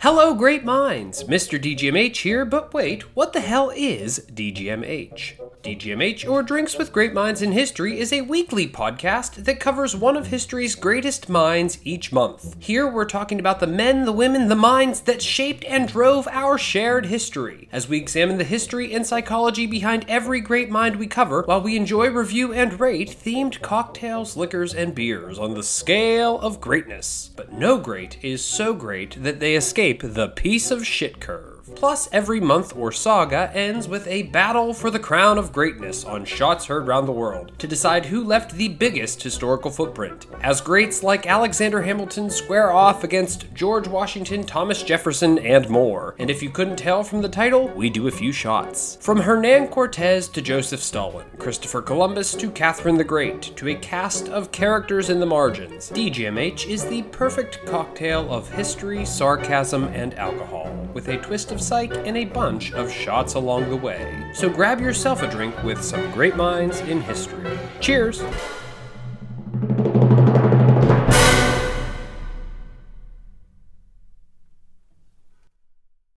Hello, great minds! Mr. DGMH here, but wait, what the hell is DGMH? DGMH, or Drinks with Great Minds in History, is a weekly podcast that covers one of history's greatest minds each month. Here we're talking about the men, the women, the minds that shaped and drove our shared history, as we examine the history and psychology behind every great mind we cover, while we enjoy, review, and rate themed cocktails, liquors, and beers on the scale of greatness. But no great is so great that they escape the piece of shit curve. Plus, every month or saga ends with a battle for the crown of greatness on shots heard round the world to decide who left the biggest historical footprint. As greats like Alexander Hamilton square off against George Washington, Thomas Jefferson, and more. And if you couldn't tell from the title, we do a few shots. From Hernan Cortes to Joseph Stalin, Christopher Columbus to Catherine the Great, to a cast of characters in the margins, DGMH is the perfect cocktail of history, sarcasm, and alcohol, with a twist of psych and a bunch of shots along the way. So grab yourself a drink with some great minds in history. Cheers!